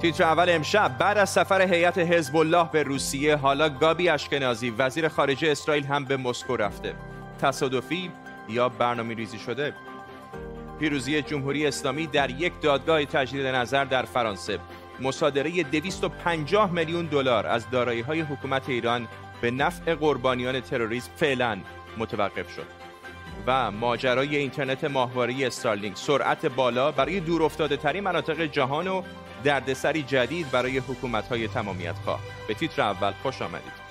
تیتر اول امشب بعد از سفر هیئت حزب الله به روسیه حالا گابی اشکنازی وزیر خارجه اسرائیل هم به مسکو رفته. تصادفی یا برنامه ریزی شده؟ پیروزی جمهوری اسلامی در یک دادگاه تجدید نظر در فرانسه. مصادره 250 میلیون دلار از های حکومت ایران به نفع قربانیان تروریسم فعلا متوقف شد. و ماجرای اینترنت ماهواره استارلینک سرعت بالا برای دور افتاده ترین مناطق جهان و دردسری جدید برای حکومت های تمامیت خواه به تیتر اول خوش آمدید.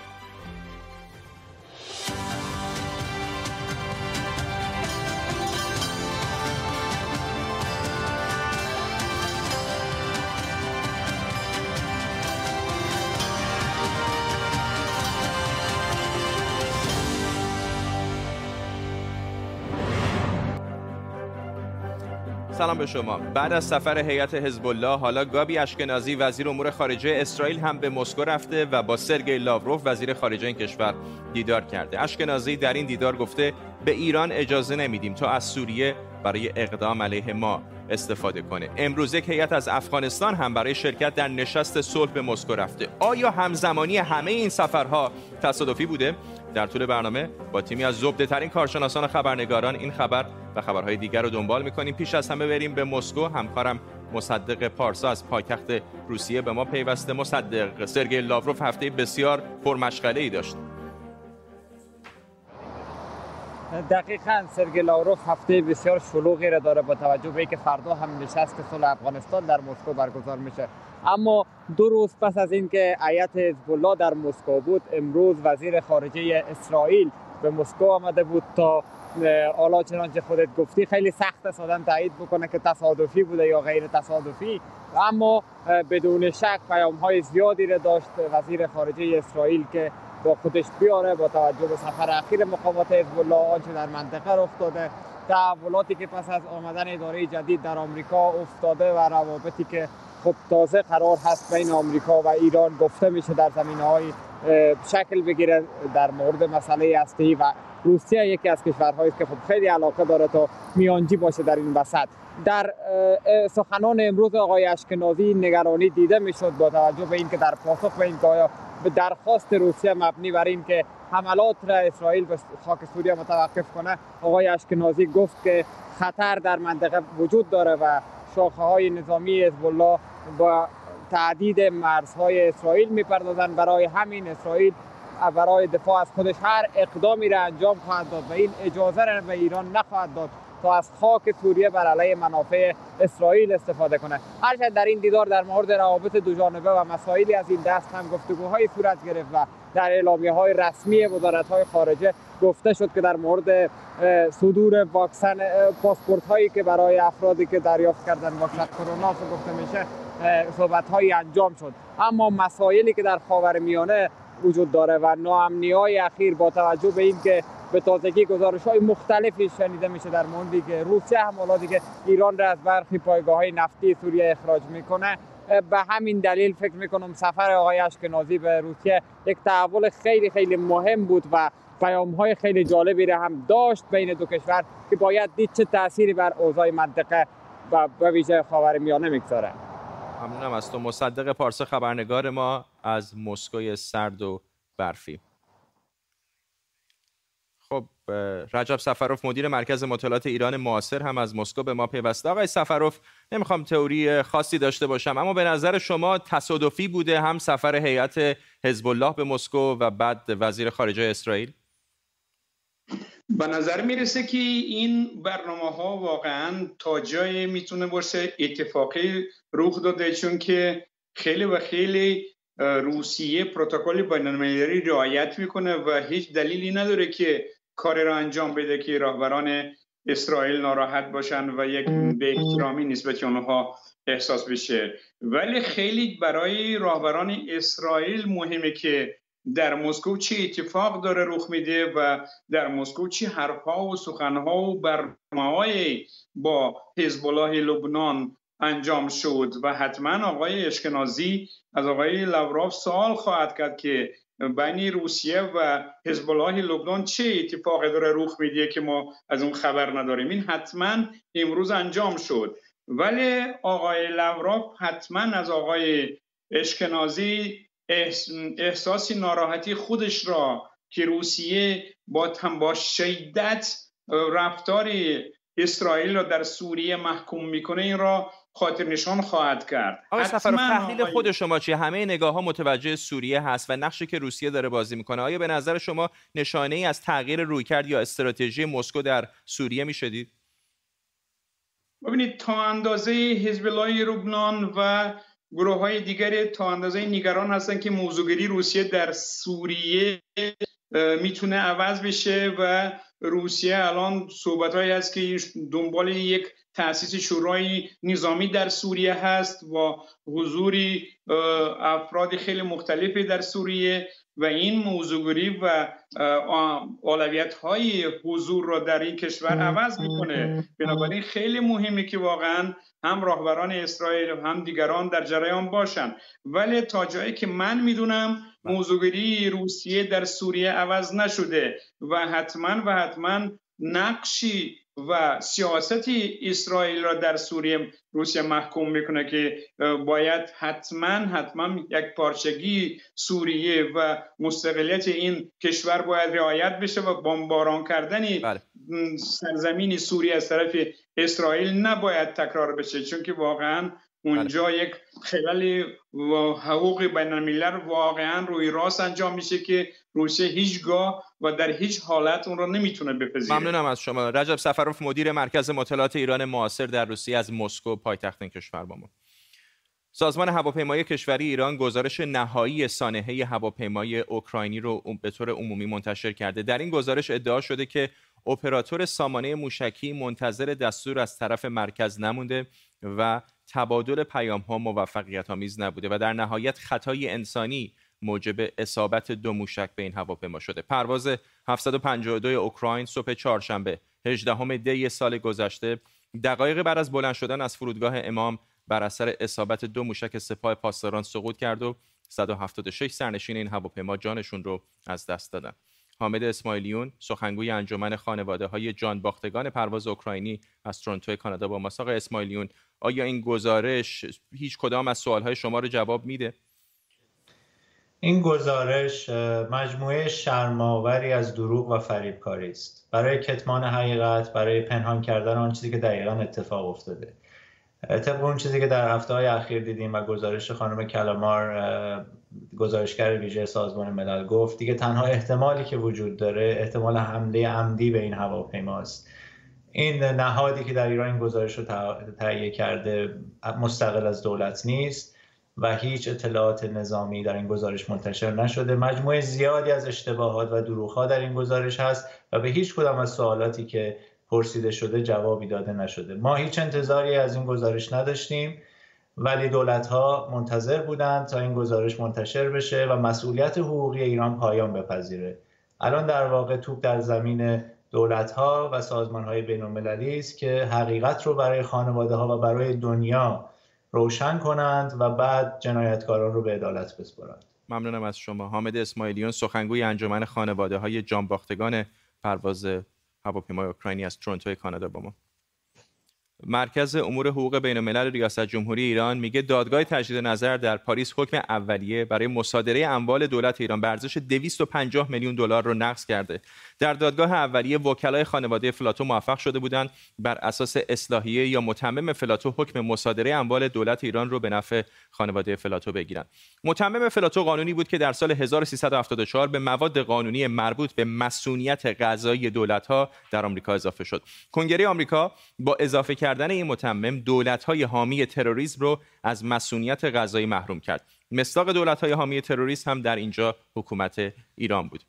سلام به شما. بعد از سفر هیئت حزب الله حالا گابی اشکنازی وزیر امور خارجه اسرائیل هم به مسکو رفته و با سرگئی لاوروف وزیر خارجه این کشور دیدار کرده. اشکنازی در این دیدار گفته به ایران اجازه نمیدیم تا از سوریه برای اقدام علیه ما استفاده کنه. امروز یک هیئت از افغانستان هم برای شرکت در نشست صلح به مسکو رفته. آیا همزمانی همه این سفرها تصادفی بوده؟ در طول برنامه با تیمی از زبده ترین کارشناسان و خبرنگاران این خبر و خبرهای دیگر رو دنبال می‌کنیم. پیش از همه بریم به مسکو. همکارم مصدق پارسا از پایتخت روسیه به ما پیوسته. مصدق سرگئی لاوروف هفته بسیار پرمشغله ای داشت. دقیقا سرگی لاوروف هفته بسیار شلوغی را داره با توجه به اینکه فردا هم نشست صلح افغانستان در مسکو برگزار میشه. اما دو روز پس از اینکه هیئت حزب در مسکو بود امروز وزیر خارجه اسرائیل به مسکو آمده بود تا حالا چنانچه خودت گفتی خیلی سخت است آدم تایید بکنه که تصادفی بوده یا غیر تصادفی. اما بدون شک پیام های زیادی را داشت وزیر خارجه اسرائیل که با خودش بیاره با توجه به سفر اخیر مقامات حزب الله آنچه در منطقه رخ داده. تحولاتی که پس از آمدن اداره جدید در آمریکا افتاده و روابطی که خب تازه قرار هست بین آمریکا و ایران گفته میشه در زمینه های شکل بگیره در مورد مسئله هستی و روسیه یکی از کشورهایی که خب خیلی علاقه داره تا میانجی باشه در این وسط. در سخنان امروز آقای اشکنازی نگرانی دیده می‌شد با توجه به اینکه در پاسخ به این آیا به درخواست روسیه مبنی بر اینکه حملات را اسرائیل به خاک سوریه متوقف کنه آقای اشکنازی گفت که خطر در منطقه وجود داره و شاخه های نظامی حزب الله با تعدید مرزهای اسرائیل می‌پردازند. برای همین اسرائیل برای دفاع از خودش هر اقدامی را انجام خواهد داد و این اجازه را به ایران نخواهد داد. تا از خاک سوریه بر علیه منافع اسرائیل استفاده کنه. هرچند در این دیدار در مورد روابط دو جانبه و مسائلی از این دست هم گفتگوهای صورت گرفت و در اعلامیه های رسمی وزارت های خارجه گفته شد که در مورد صدور واکسن پاسپورت هایی که برای افرادی که دریافت کردن واکسن کرونا گفته میشه صحبت هایی انجام شد. اما مسائلی که در خاورمیانه وجود داره و ناامنی های اخیر با توجه به اینکه به تازگی گزارش های مختلفی شنیده میشه در موردی که روسیه هم حالا دیگه ایران را از برخی پایگاه های نفتی سوریه اخراج می‌کنه. به همین دلیل فکر می‌کنم سفر آقای اشکنازی به روسیه یک تحول خیلی خیلی مهم بود و پیام های خیلی جالبی را هم داشت بین دو کشور که باید دید چه تأثیری بر اوضاع منطقه و به ویژه خاورمیانه می‌گذاره. ممنونم از تو. مصدق پارسا خبرنگار ما از مسکوی سرد و برفی. رجب سفروف مدیر مرکز مطالعات ایران معاصر هم از مسکو به ما پیوسته. آقای سفروف نمی‌خوام تئوری خاصی داشته باشم اما به نظر شما تصادفی بوده هم سفر هیئت حزب الله به مسکو و بعد وزیر خارجه اسرائیل؟ به نظر می‌رسه که این برنامه ها واقعا تا جای می‌تونه باشه اتفاقی رخ داده چون که خیلی و خیلی روسیه پروتکل بین‌المللی رعایت می‌کنه و هیچ دلیلی نداره که کاری را انجام بده که راهبران اسرائیل ناراحت باشن و یک به احترامی نسبت اونها احساس بشه. ولی خیلی برای راهبران اسرائیل مهمه که در مسکو چه اتفاق داره رخ میده و در مسکو چه حرفها و سخنها و برنامه‌های با حزب الله لبنان انجام شد. و حتما آقای اشکنازی از آقای لوراف سوال خواهد کرد که بین روسیه و حزب الله لبنان چه اتفاقی داره رخ میده که ما از اون خبر نداریم؟ این حتما امروز انجام شد. ولی آقای لوراف حتما از آقای اشکنازی احساسی ناراحتی خودش را که روسیه با با شدت رفتار اسرائیل را در سوریه محکوم می‌کنه این را خاطر نشان خواهد کرد. آقای سفر تحلیل خود شما چیه؟ همه نگاه ها متوجه سوریه هست و نقشی که روسیه داره بازی می‌کنه. آیا به نظر شما نشانه ای از تغییر رویکرد یا استراتژی مسکو در سوریه می‌شدید ببینید تا اندازه حزب الله لبنان و گروه های دیگری تا اندازه نگران هستن که موضوعگیری روسیه در سوریه می‌تونه عوض بشه و روسیه الان صحبت هایی هست که دنبال یک تأسیس شورای نظامی در سوریه هست و حضوری افراد خیلی مختلفی در سوریه و این موضوعگیری و اولویت های حضور را در این کشور عوض می‌کنه. بنابراین خیلی مهمه که واقعا هم راهبران اسرائیل و هم دیگران در جریان باشند ولی تا جایی که من می‌دونم موضوعگیری روسیه در سوریه عوض نشده و حتما و حتما نقشی و سیاست اسرائیل را در سوریه روسیه محکوم می‌کنه که باید حتما حتما یک پارچگی سوریه و مستقلیت این کشور باید رعایت بشه و بمباران کردن بله. سرزمین سوریه از طرف اسرائیل نباید تکرار بشه چون که واقعا اونجا بله. یک خلال و حقوق بین الملل واقعا روی راست انجام میشه که روسیه هیچگاه و در هیچ حالت اون رو نمی‌تونه بپذیره. ممنونم از شما. رجب سفروف مدیر مرکز مطالعات ایران معاصر در روسیه از مسکو پایتخت این کشور با ما. سازمان هواپیمایی کشوری ایران گزارش نهایی سانحه هواپیمای اوکراینی رو به طور عمومی منتشر کرده. در این گزارش ادعا شده که اپراتور سامانه موشکی منتظر دستور از طرف مرکز نمونده. و تبادل پیام ها موفقیت آمیز نبوده و در نهایت خطای انسانی موجب اصابت دو موشک به این هواپیما شده پرواز 752 اوکراین صبح چهارشنبه 18 دی سال گذشته دقایق بعد از بلند شدن از فرودگاه امام بر اثر اصابت دو موشک سپاه پاسداران سقوط کرد و 176 سرنشین این هواپیما جانشون رو از دست دادن. حامد اسماعیلیون سخنگوی انجمن خانواده های جان باختگان پرواز اوکراینی از تورنتو کانادا با مساق اسماعیلیون. آیا این گزارش هیچ کدام از سوالهای شما رو جواب میده؟ این گزارش مجموعه شرماوری از دروغ و فریبکاری است. برای کتمان حقیقت برای پنهان کردن آن چیزی که دقیقا اتفاق افتاده. طبق اون چیزی که در هفته های اخیر دیدیم و گزارش خانم کلامار گزارشگر ویژه سازمان ملل گفت دیگه تنها احتمالی که وجود داره احتمال حمله عمدی به این هواپیماست. این نهادی که در ایران این گزارش رو تهیه کرده مستقل از دولت نیست و هیچ اطلاعات نظامی در این گزارش منتشر نشده. مجموعه زیادی از اشتباهات و دروغها در این گزارش هست و به هیچ کدام از سوالاتی که پرسیده شده جوابی داده نشده. ما هیچ انتظاری از این گزارش نداشتیم. ولی دولت ها منتظر بودند تا این گزارش منتشر بشه و مسئولیت حقوقی ایران پایان بپذیره. الان در واقع توپ در زمین دولت ها و سازمان های بین المللی است که حقیقت رو برای خانواده ها و برای دنیا روشن کنند و بعد جنایتکاران رو به عدالت بسپرند ممنونم از شما. حامد اسماعیلیون سخنگوی انجمن خانواده های جانباختگان پرواز هواپیمای اوکراینی از تورنتو کانادا با ما. مرکز امور حقوق بین الملل ریاست جمهوری ایران میگه دادگاه تجدید نظر در پاریس حکم اولیه برای مصادره اموال دولت ایران به ارزش 250 میلیون دلار رو نقض کرده. در دادگاه اولیه وکلای خانواده فلاتو موفق شده بودند بر اساس اصلاحیه یا متمم فلاتو حکم مصادره اموال دولت ایران رو به نفع خانواده فلاتو بگیرند. متمم فلاتو قانونی بود که در سال 1374 به مواد قانونی مربوط به مسئولیت قضایی دولت‌ها در آمریکا اضافه شد. کنگره آمریکا با اضافه کردن این متمم دولت‌های حامی تروریسم رو از مسئولیت قضایی محروم کرد. مصداق دولت‌های حامی تروریسم هم در اینجا حکومت ایران بود.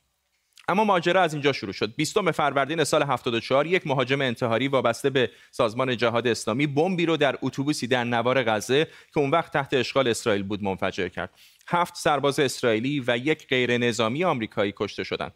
اما ماجرا از اینجا شروع شد 20 فروردین سال 74 یک مهاجم انتحاری وابسته به سازمان جهاد اسلامی بمبی رو در اتوبوسی در نوار غزه که اون وقت تحت اشغال اسرائیل بود منفجر کرد هفت سرباز اسرائیلی و یک غیر نظامی آمریکایی کشته شدند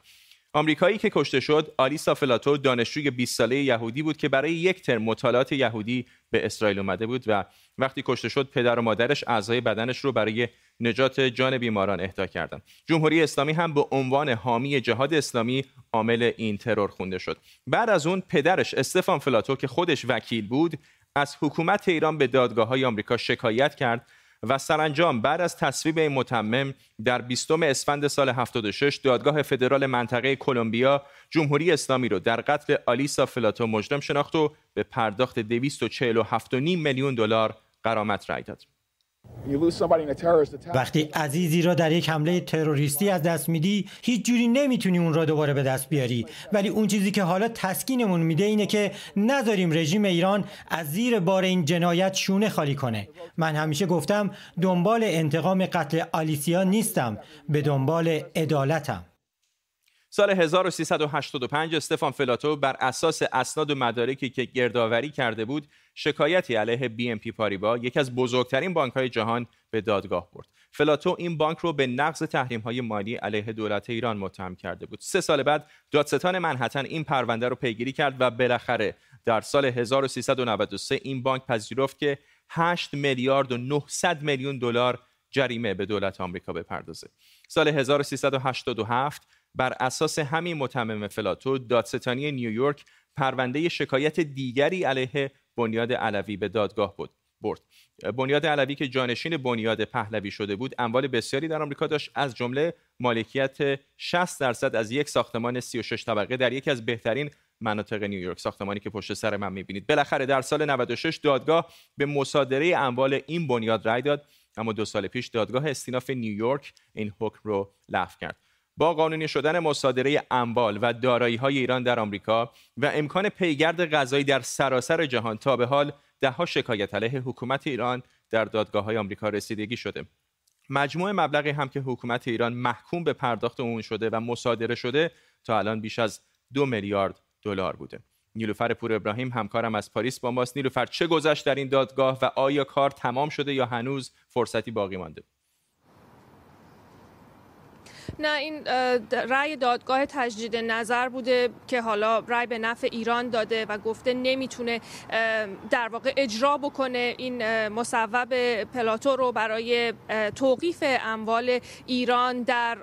آمریکایی که کشته شد آلیسا فلاتو دانشجوی 20 ساله یهودی بود که برای یک ترم مطالعات یهودی به اسرائیل اومده بود و وقتی کشته شد پدر و مادرش اعضای بدنش رو برای نجات جان بیماران اهدا کردند. جمهوری اسلامی هم به عنوان حامی جهاد اسلامی عامل این ترور خونده شد. بعد از اون پدرش استفان فلاتو که خودش وکیل بود از حکومت ایران به دادگاه های آمریکا شکایت کرد و سرانجام بعد از تصویب این متمم در 20 اسفند سال 76 دادگاه فدرال منطقه کلمبیا جمهوری اسلامی رو در قتل آلیسا فلاتو مجرم شناخت و به پرداخت 247.5 میلیون دلار غرامت رأی داد. وقتی عزیزی را در یک حمله تروریستی از دست میدی هیچ جوری نمی‌تونی اون را دوباره به دست بیاری. ولی اون چیزی که حالا تسکینمون میده اینه که نذاریم رژیم ایران از زیر بار این جنایت شونه خالی کنه. من همیشه گفتم دنبال انتقام قتل آلیسیا نیستم به دنبال عدالتم. سال 1385 استفان فلاتو بر اساس اسناد و مدارکی که گردآوری کرده بود شکایتی علیه بی ام پی پاریبا یکی از بزرگترین بانک های جهان به دادگاه برد. فلاتو این بانک رو به نقض تحریم های مالی علیه دولت ایران متهم کرده بود. سه سال بعد دادستان منحتن این پرونده رو پیگیری کرد و بالاخره در سال 1393 این بانک پذیرفت که 8 میلیارد و 900 میلیون دلار جریمه به دولت آمریکا بپردازه. سال 1387 بر اساس همین متمم فلاتو دادستانی نیویورک پرونده شکایت دیگری علیه بنیاد علوی به دادگاه بود برد. بنیاد علوی که جانشین بنیاد پهلوی شده بود اموال بسیاری در آمریکا داشت از جمله مالکیت 60 درصد از یک ساختمان 36 طبقه در یکی از بهترین مناطق نیویورک ساختمانی که پشت سر من می‌بینید. بالاخره در سال 96 دادگاه به مصادره اموال این بنیاد رای داد اما دو سال پیش دادگاه استیناف نیویورک این حکم رو لغو کرد. با قانونی شدن مصادره اموال و دارایی های ایران در آمریکا و امکان پیگرد غذایی در سراسر جهان تا به حال دهها شکایت علیه حکومت ایران در دادگاه های آمریکا رسیدگی شده. مجموع مبلغی هم که حکومت ایران محکوم به پرداخت اون شده و مصادره شده تا الان بیش از دو میلیارد دلار بوده. نیلوفر پور ابراهیم همکارم از پاریس با ماست. نیلوفر چه گذشت در این دادگاه و آیا کار تمام شده یا هنوز فرصتی باقی مانده؟ نه این رأی دادگاه تجدید نظر بوده که حالا رأی به نفع ایران داده و گفته نمی‌تونه در واقع اجرا بکنه این مصوب پلاتو رو برای توقیف اموال ایران در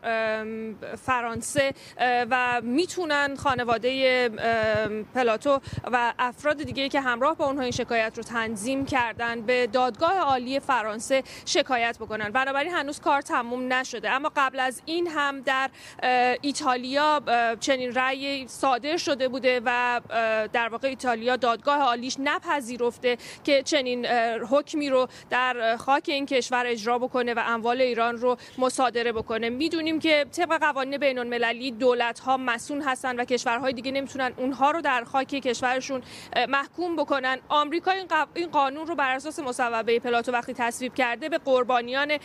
فرانسه و می‌تونن خانواده پلاتو و افراد دیگه که همراه با اونها این شکایت رو تنظیم کردن به دادگاه عالی فرانسه شکایت بکنن. بنابراین هنوز کار تموم نشده. اما قبل از این هم در ایتالیا چنین رأی صادر شده بوده و در واقع ایتالیا دادگاه عالیش نپذیرفته که چنین حکمی رو در خاک این کشور اجرا بکنه و اموال ایران رو مصادره بکنه. می‌دونیم که طبق قوانین بین المللی دولت ها مسئول هستن و کشورهای دیگه نمی‌تونن اونها رو در خاک کشورشون محکوم بکنن. آمریکا این قانون رو بر اساس مصوبه پلاتو وقتی تصویب کرده به قربانیان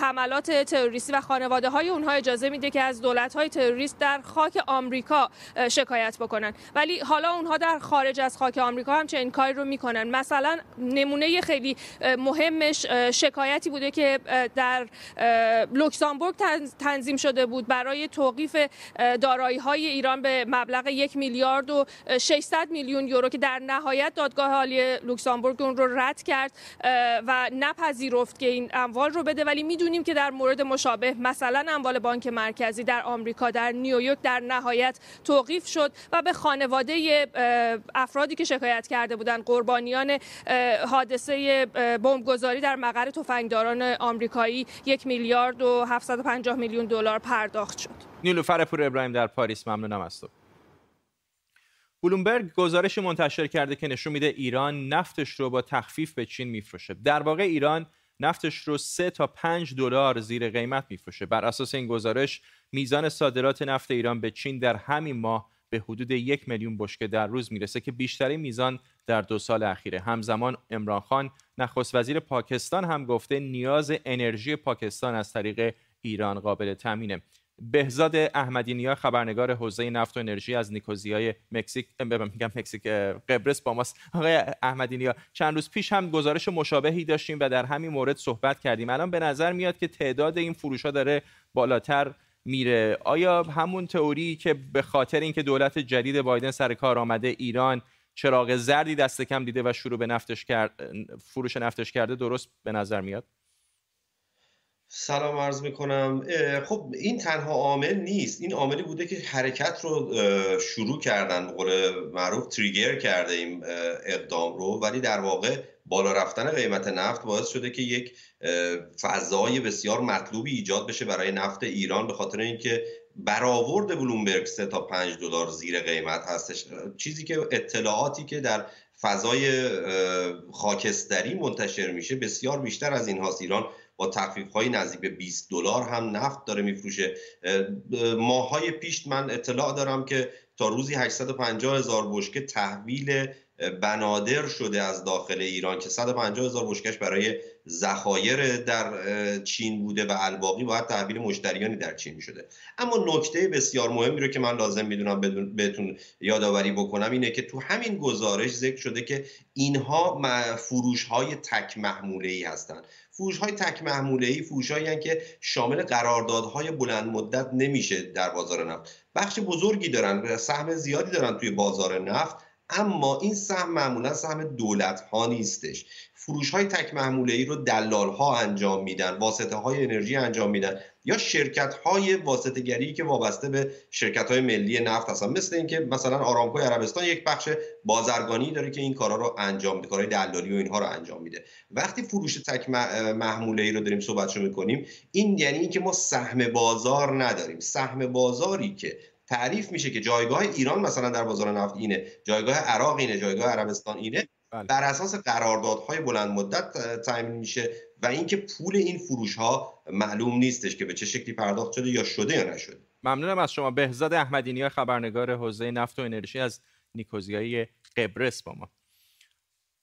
حملات تروریستی و خانواده های اونها اجازه میده که از دولت های تروریست در خاک آمریکا شکایت بکنن. ولی حالا اونها در خارج از خاک آمریکا هم چه این کاری رو می‌کنن. مثلا نمونه خیلی مهمش شکایتی بوده که در لوکزامبورگ تنظیم شده بود برای توقیف دارایی های ایران به مبلغ یک میلیارد و 600 میلیون یورو که در نهایت دادگاه عالی لوکزامبورگ اون رو رد کرد و نپذیرفت که این اموال رو بده. ولی می‌دونیم که در مورد مشابه مثلا اموال بانک مرکزی در آمریکا در نیویورک در نهایت توقیف شد و به خانواده افرادی که شکایت کرده بودند قربانیان حادثه بمبگذاری در مقر تفنگداران آمریکایی یک میلیارد و 750 میلیون دلار پرداخت شد. نیلوفر پور ابراهیم در پاریس ممنونم از تو. بلومبرگ گزارش منتشر کرده که نشون میده ایران نفتش رو با تخفیف به چین میفروشه. در واقع ایران نفتش رو 3 تا 5 دلار زیر قیمت میفروشه. بر اساس این گزارش میزان صادرات نفت ایران به چین در همین ماه به حدود یک میلیون بشکه در روز می‌رسه که بیشترین میزان در دو سال اخیره. همزمان امران خان نخست وزیر پاکستان هم گفته نیاز انرژی پاکستان از طریق ایران قابل تامینه بهزاد احمدی نیا خبرنگار حوزه نفت و انرژی از نیکوزیای مکزیک میگم مکزیک قبرس با ماست. آقای احمدی نیا چند روز پیش هم گزارش مشابهی داشتیم و در همین مورد صحبت کردیم. الان به نظر میاد که تعداد این فروش ها داره بالاتر میره. آیا همون تئوری که به خاطر اینکه دولت جدید بایدن سر کار آمده ایران چراغ زردی دست کم دیده و شروع به نفتش کرد فروش نفتش کرده درست به نظر میاد؟ سلام عرض می‌کنم. خب این تنها عامل نیست. این عاملی بوده که حرکت رو شروع کردن به قول معروف تریگر کرده این اقدام رو. ولی در واقع بالا رفتن قیمت نفت باعث شده که یک فضای بسیار مطلوبی ایجاد بشه برای نفت ایران به خاطر اینکه برآورد بلومبرگ 3 تا 5 دلار زیر قیمت هستش. چیزی که اطلاعاتی که در فضای خاکستری منتشر میشه بسیار بیشتر از این هاست ایران با تخفیف های نزدیک به 20 دلار هم نفت داره میفروشه. ماهای پیش من اطلاع دارم که تا روزی 850 هزار بشکه تحویل بنادر شده از داخل ایران که 150 هزار بشکش برای ذخایر در چین بوده و الباقی باید تحویل مشتریانی در چین شده. اما نکته بسیار مهمی رو که من لازم می‌دونم بهتون یادآوری بکنم اینه که تو همین گزارش ذکر شده که اینها فروش های تک محموله ای هستند فروش های تک محموله فروش که شامل قراردادهای بلند مدت نمیشه در بازار نفت. بخش بزرگی دارن سهم زیادی دارن توی بازار نفت. اما این سهم معمولا سهم دولت ها نیستش. فروش های تک محموله ای رو دلال ها انجام میدن واسطه های انرژی انجام میدن یا شرکت های واسطه گری که وابسته به شرکت های ملی نفت هستن. مثل اینکه مثلا آرامکو عربستان یک بخش بازرگانی داره که این کارا رو انجام میده کارهای دلالی و اینها رو انجام میده. وقتی فروش تک محموله ای رو داریم صحبتشو می‌کنیم این یعنی اینکه ما سهم بازار نداریم. سهم بازاری که تعریف میشه که جایگاه ایران مثلا در بازار نفت اینه جایگاه عراق اینه جایگاه عربستان اینه. بله. بر اساس قراردادهای بلند مدت تعیین میشه و اینکه پول این فروش ها معلوم نیستش که به چه شکلی پرداخت شده یا شده یا نشده. ممنونم از شما. بهزاد احمدینی خبرنگار حوزه نفت و انرژی از نیکوزیای قبرس با ما.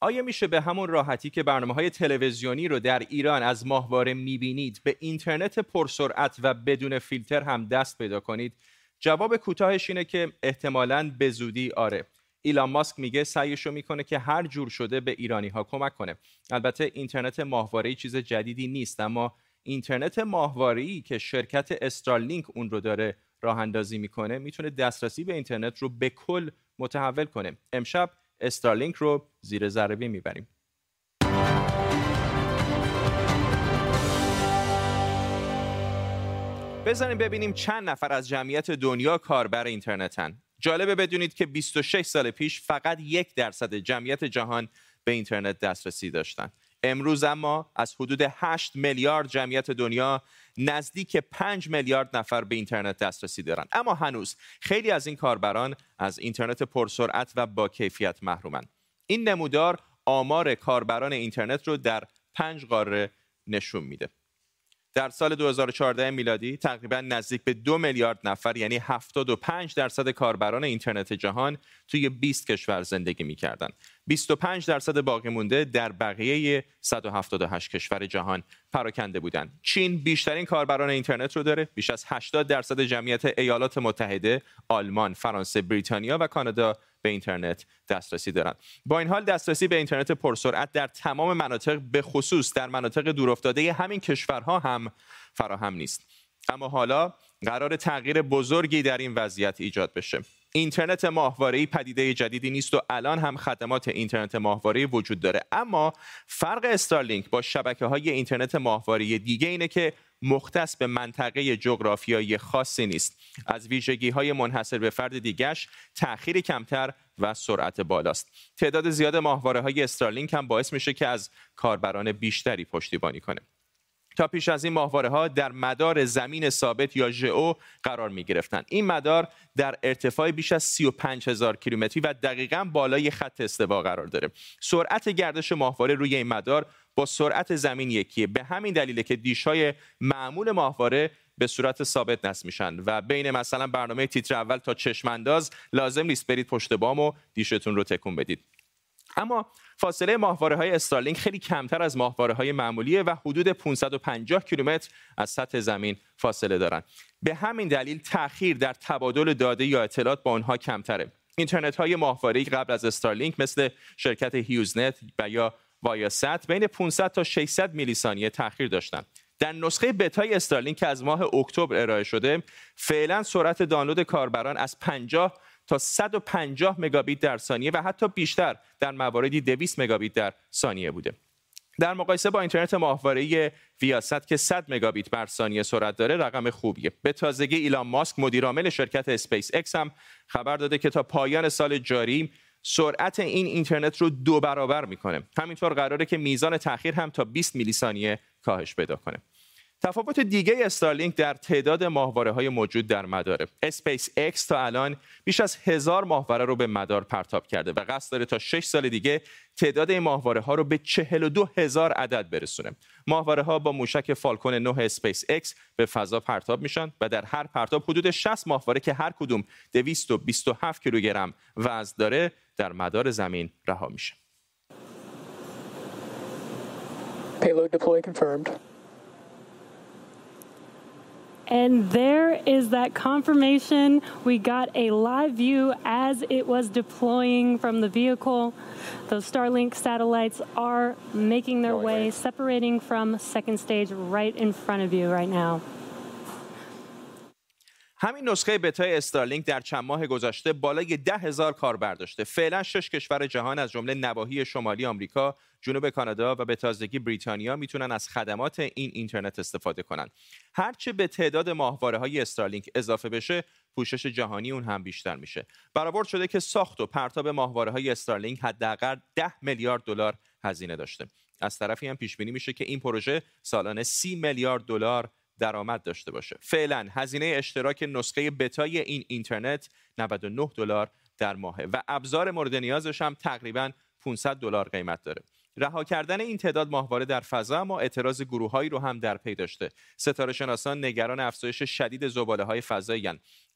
آیا میشه به همون راحتی که برنامه های تلویزیونی رو در ایران از ماهواره می‌بینید به اینترنت پرسرعت و بدون فیلتر هم دست پیدا کنید؟ جواب کوتاهش اینه که احتمالاً به زودی آره. ایلان ماسک میگه سعیشو می‌کنه که هر جور شده به ایرانی ها کمک کنه. البته اینترنت ماهواره چیز جدیدی نیست اما اینترنت ماهواره که شرکت استارلینک اون رو داره راه اندازی می‌کنه می‌تونه دسترسی به اینترنت رو به کل متحول کنه. امشب استارلینک رو زیر ذره می‌بریم. بزنیم ببینیم چند نفر از جمعیت دنیا کاربر اینترنتن. جالبه بدونید که 26 سال پیش فقط یک درصد جمعیت جهان به اینترنت دسترسی داشتن. امروز اما از حدود 8 میلیارد جمعیت دنیا نزدیک 5 میلیارد نفر به اینترنت دسترسی دارند اما هنوز خیلی از این کاربران از اینترنت پرسرعت و با کیفیت محرومند این نمودار آمار کاربران اینترنت رو در پنج قاره نشون میده. در سال 2014 میلادی تقریبا نزدیک به دو میلیارد نفر یعنی 75 درصد کاربران اینترنت جهان توی 20 کشور زندگی می‌کردند. 25 درصد باقی مونده در بقیه 178 کشور جهان پراکنده بودند. چین بیشترین کاربران اینترنت رو داره، بیش از 80 درصد جمعیت ایالات متحده، آلمان، فرانسه، بریتانیا و کانادا به اینترنت دسترسی دارند. با این حال دسترسی به اینترنت پرسرعت در تمام مناطق به خصوص در مناطق دورافتاده همین کشورها هم فراهم نیست. اما حالا قرار تغییر بزرگی در این وضعیت ایجاد بشه. اینترنت ماهواره‌ای پدیده جدیدی نیست و الان هم خدمات اینترنت ماهواره‌ای وجود داره. اما فرق استارلینک با شبکه های اینترنت ماهواره دیگه اینه که مختص به منطقه جغرافیایی خاصی نیست. از ویژگی های منحصر به فرد دیگش تأخیر کمتر و سرعت بالاست. تعداد زیاد ماهواره های استارلینک هم باعث میشه که از کاربران بیشتری پشتیبانی کنه. تا پیش از این ماهواره ها در مدار زمین ثابت یا ژئو قرار می گرفتن. این مدار در ارتفاع بیش از 35 هزار کیلومتری و دقیقا بالای خط استوا قرار داره. سرعت گردش ماهواره روی این مدار با سرعت زمین یکیه. به همین دلیله که دیشهای معمول ماهواره به صورت ثابت نصب میشن و بین مثلا برنامه تیتر اول تا چشمانداز لازم نیست برید پشت بام و دیشتون رو تکون بدید. اما فاصله ماهواره های استارلینک خیلی کمتر از ماهواره های معمولیه و حدود 550 کیلومتر از سطح زمین فاصله دارند. به همین دلیل تأخیر در تبادل داده یا اطلاعات با آنها کمتره. اینترنت های ماهواره قبل از استارلینک مثل شرکت هیوزنت و یا وایاست بین 500 تا 600 میلی ثانیه تأخیر داشتند. در نسخه بتای استارلینک که از ماه اکتبر ارائه شده فعلا سرعت دانلود کاربران از 50 تا 150 مگابیت در ثانیه و حتی بیشتر در مواردی 200 مگابیت در ثانیه بوده. در مقایسه با اینترنت ماهواره Viasat که 100 مگابیت بر ثانیه سرعت داره رقم خوبیه. به تازگی ایلان ماسک مدیرعامل شرکت اسپیس اکس هم خبر داده که تا پایان سال جاری سرعت این اینترنت رو دو برابر می‌کنه. همینطور قراره که میزان تاخیر هم تا 20 میلی ثانیه کاهش پیدا کنه. تفاوت دیگه استارلینک در تعداد ماهواره های موجود در مداره اسپیس اکس تا الان بیش از هزار ماهواره رو به مدار پرتاب کرده و قصد داره تا 6 سال دیگه تعداد این ماهواره ها رو به 42 هزار عدد برسونه. ماهواره ها با موشک فالکون 9 اسپیس اکس به فضا پرتاب میشن و در هر پرتاب حدود 60 ماهواره که هر کدوم 227 کیلوگرم وزن داره در مدار زمین رها میشه. Payload deploy confirmed. And there is that confirmation. We got a live view as it was deploying from the vehicle. Those Starlink satellites are making their way, separating from second stage right in front of you right now. همین نسخه بتای استارلینک در چند ماه گذشته بالای ده هزار کاربر داشته فعلا شش کشور جهان از جمله نواحی شمالی آمریکا جنوب کانادا و به تازگی بریتانیا می‌تونن از خدمات این اینترنت استفاده کنن. هرچه به تعداد ماهواره های استارلینک اضافه بشه پوشش جهانی اون هم بیشتر میشه. برآورد شده که ساخت و پرتاب ماهواره های استارلینک حداقل 10 میلیارد دلار هزینه داشته. از طرفی هم پیش بینی میشه که این پروژه سالانه 30 میلیارد دلار درآمد داشته باشه. فعلا هزینه اشتراک نسخه بتای این اینترنت 99 دلار در ماهه و ابزار مورد نیازش هم تقریبا 500 دلار قیمت داره. رها کردن این تعداد ماهواره در فضا اما اعتراض گروههایی رو هم در پی داشته. ستاره شناسان نگران افزایش شدید زباله های فضایی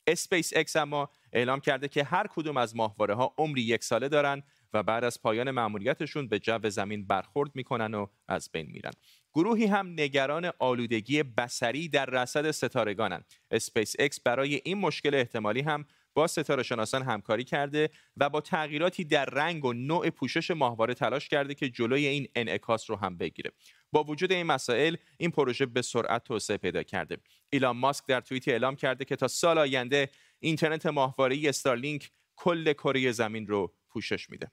اسپیس اکس اما اعلام کرده که هر کدوم از ماهواره ها عمری یک ساله دارن و بعد از پایان مأموریتشون به جو زمین برخورد می‌کنن و از بین میرن. گروهی هم نگران آلودگی بصری در رصد ستارگانند اسپیس اکس برای این مشکل احتمالی هم با ستاره شناسان همکاری کرده و با تغییراتی در رنگ و نوع پوشش ماهواره تلاش کرده که جلوی این انعکاس رو هم بگیره. با وجود این مسائل این پروژه به سرعت توسعه پیدا کرده. ایلان ماسک در توییتی اعلام کرده که تا سال آینده اینترنت ماهواره‌ای استارلینک کل کره زمین رو پوشش میده.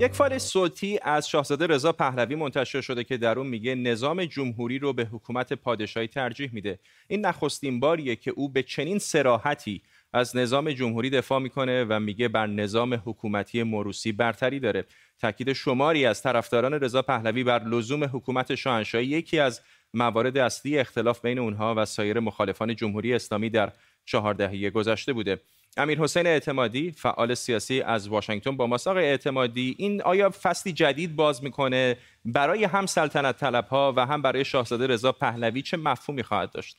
یک فایل صوتی از شاهزاده رضا پهلوی منتشر شده که در اون میگه نظام جمهوری رو به حکومت پادشاهی ترجیح میده. این نخستین باریه که او به چنین سراحتی از نظام جمهوری دفاع می‌کنه و میگه بر نظام حکومتی موروسی برتری داره. تاکید شماری از طرفداران رضا پهلوی بر لزوم حکومت شاهنشاهی یکی از موارد اصلی اختلاف بین اونها و سایر مخالفان جمهوری اسلامی در چهار دهه گذشته بوده. امیر حسین اعتمادی فعال سیاسی از واشنگتن با ماساق اعتمادی این آیا فصلی جدید باز می‌کنه برای هم سلطنت طلب ها و هم برای شاهزاده رضا پهلوی؟ چه مفهومی خواهد داشت؟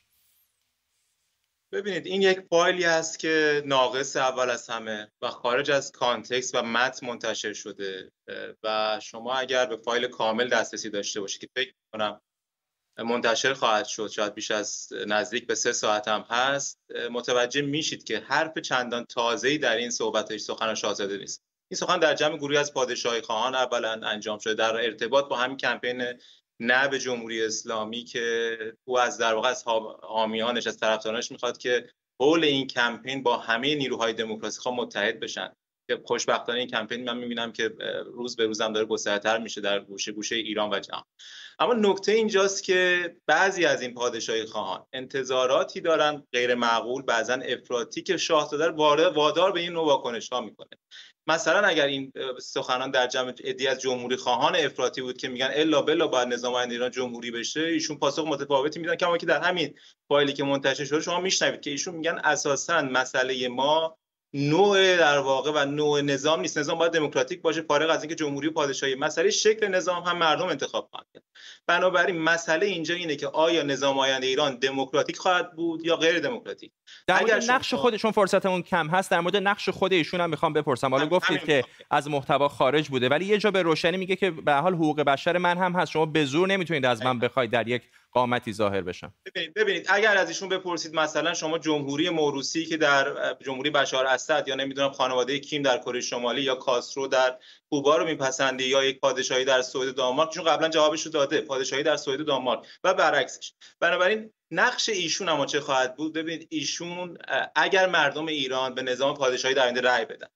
ببینید این یک فایلی است که ناقص اول از همه و خارج از کانتکست و متن منتشر شده و شما اگر به فایل کامل دسترسی داشته باشید که فکر کنم منتشر خواهد شد. شاید بیش از نزدیک به سه ساعت هم هست. متوجه میشید که حرف چندان تازه‌ای در این صحبتش سخن شاهزاده نیست. این سخن در جمع گروهی از پادشاهی خواهان اولا انجام شده. در ارتباط با همین کمپین نه به جمهوری اسلامی که او از در واقع از حامیانش از طرفدارانش می‌خواد که حول این کمپین با همه نیروهای دموکراسی خواه متحد بشن. که خوشبختانه این کمپین من می‌بینم که روز به روزم داره گسترتر میشه در گوشه گوشه ایران و جهان. اما نکته اینجاست که بعضی از این پادشاهی خواهان انتظاراتی دارن غیر معقول بعضا افراطی که شاهزاده وادار به این نوع واکنش ها می‌کنه. مثلا اگر این سخنان در جمع ادی از جمهوری خواهان افراطی بود که میگن الا بلا باید نظام ایران جمهوری بشه ایشون پاسخ متفاوتی میدن. کما که در همین فایلی که منتشر شده شما میشنوید که ایشون میگن اساسا مسئله ما نوع در واقع و نوع نظام نیست. نظام باید دموکراتیک باشه. فارغ از اینکه جمهوری و پادشاهی مسئله شکل نظام هم مردم انتخاب خواهند کرد. بنابراین مسئله اینجا اینه که آیا نظام آینده ایران دموکراتیک خواهد بود یا غیر دموکراتیک؟ در مورد نقش خودشون فرصتمون کم هست در مورد نقش خود ایشون هم می‌خوام بپرسم. حالا گفتید که از محتوا خارج بوده ولی یه جا به روشنی میگه که به حال حقوق بشر من هم هست. شما به زور نمی‌تونید از من بخواید در یک قامتی ظاهر بشم. ببینید ببینید اگر از ایشون بپرسید مثلا شما جمهوری موروسی که در جمهوری بشار اسد یا نمی‌دونم خانواده کیم در کره شمالی یا کاسترو در کوبا رو میپسندی یا یک پادشاهی در سوئد دانمارک چون قبلا جوابش رو داده پادشاهی در سوئد دانمارک و برعکسش. بنابراین نقش ایشون اما چه خواهد بود؟ ببینید ایشون اگر مردم ایران به نظام پادشاهی در آینده رأی بدن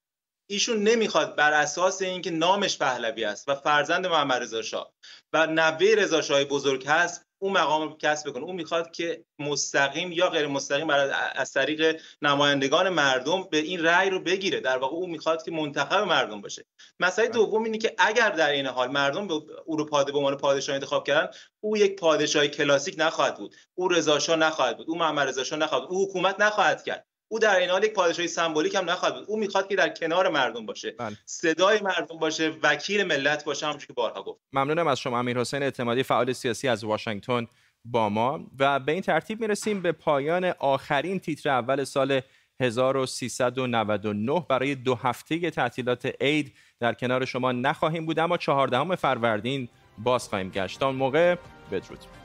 ایشون نمی‌خواد بر اساس اینکه نامش پهلوی است و فرزند محمد رضا شاه و نوه رضا شاه بزرگ هست اون مقام رو کسب بکنه. اون می‌خواد که مستقیم یا غیر مستقیم از طریق نمایندگان مردم به این رأی رو بگیره. در واقع اون می‌خواد که منتخب مردم باشه. مسئله بله. دوم اینه که اگر در این حال مردم به او رو پاده به عنوان پادشاه انتخاب کردن او یک پادشاه کلاسیک نخواهد بود. او رضا نخواهد بود. او محمد رضا نخواهد بود. او حکومت نخواهد کرد. او در این حال یک پادشاهی سمبولیک هم نخواهد بود. او می‌خواد که در کنار مردم باشه. بله. صدای مردم باشه وکیل ملت باشه همونش که بارها گفت. ممنونم از شما. امیر حسین اعتمادی فعال سیاسی از واشنگتن با ما. و به این ترتیب می‌رسیم به پایان آخرین تیتر اول سال 1399 برای دو هفته تعطیلات عید در کنار شما نخواهیم بود اما چهاردهم فروردین باز خواهیم گشت. تا موقع بدرود.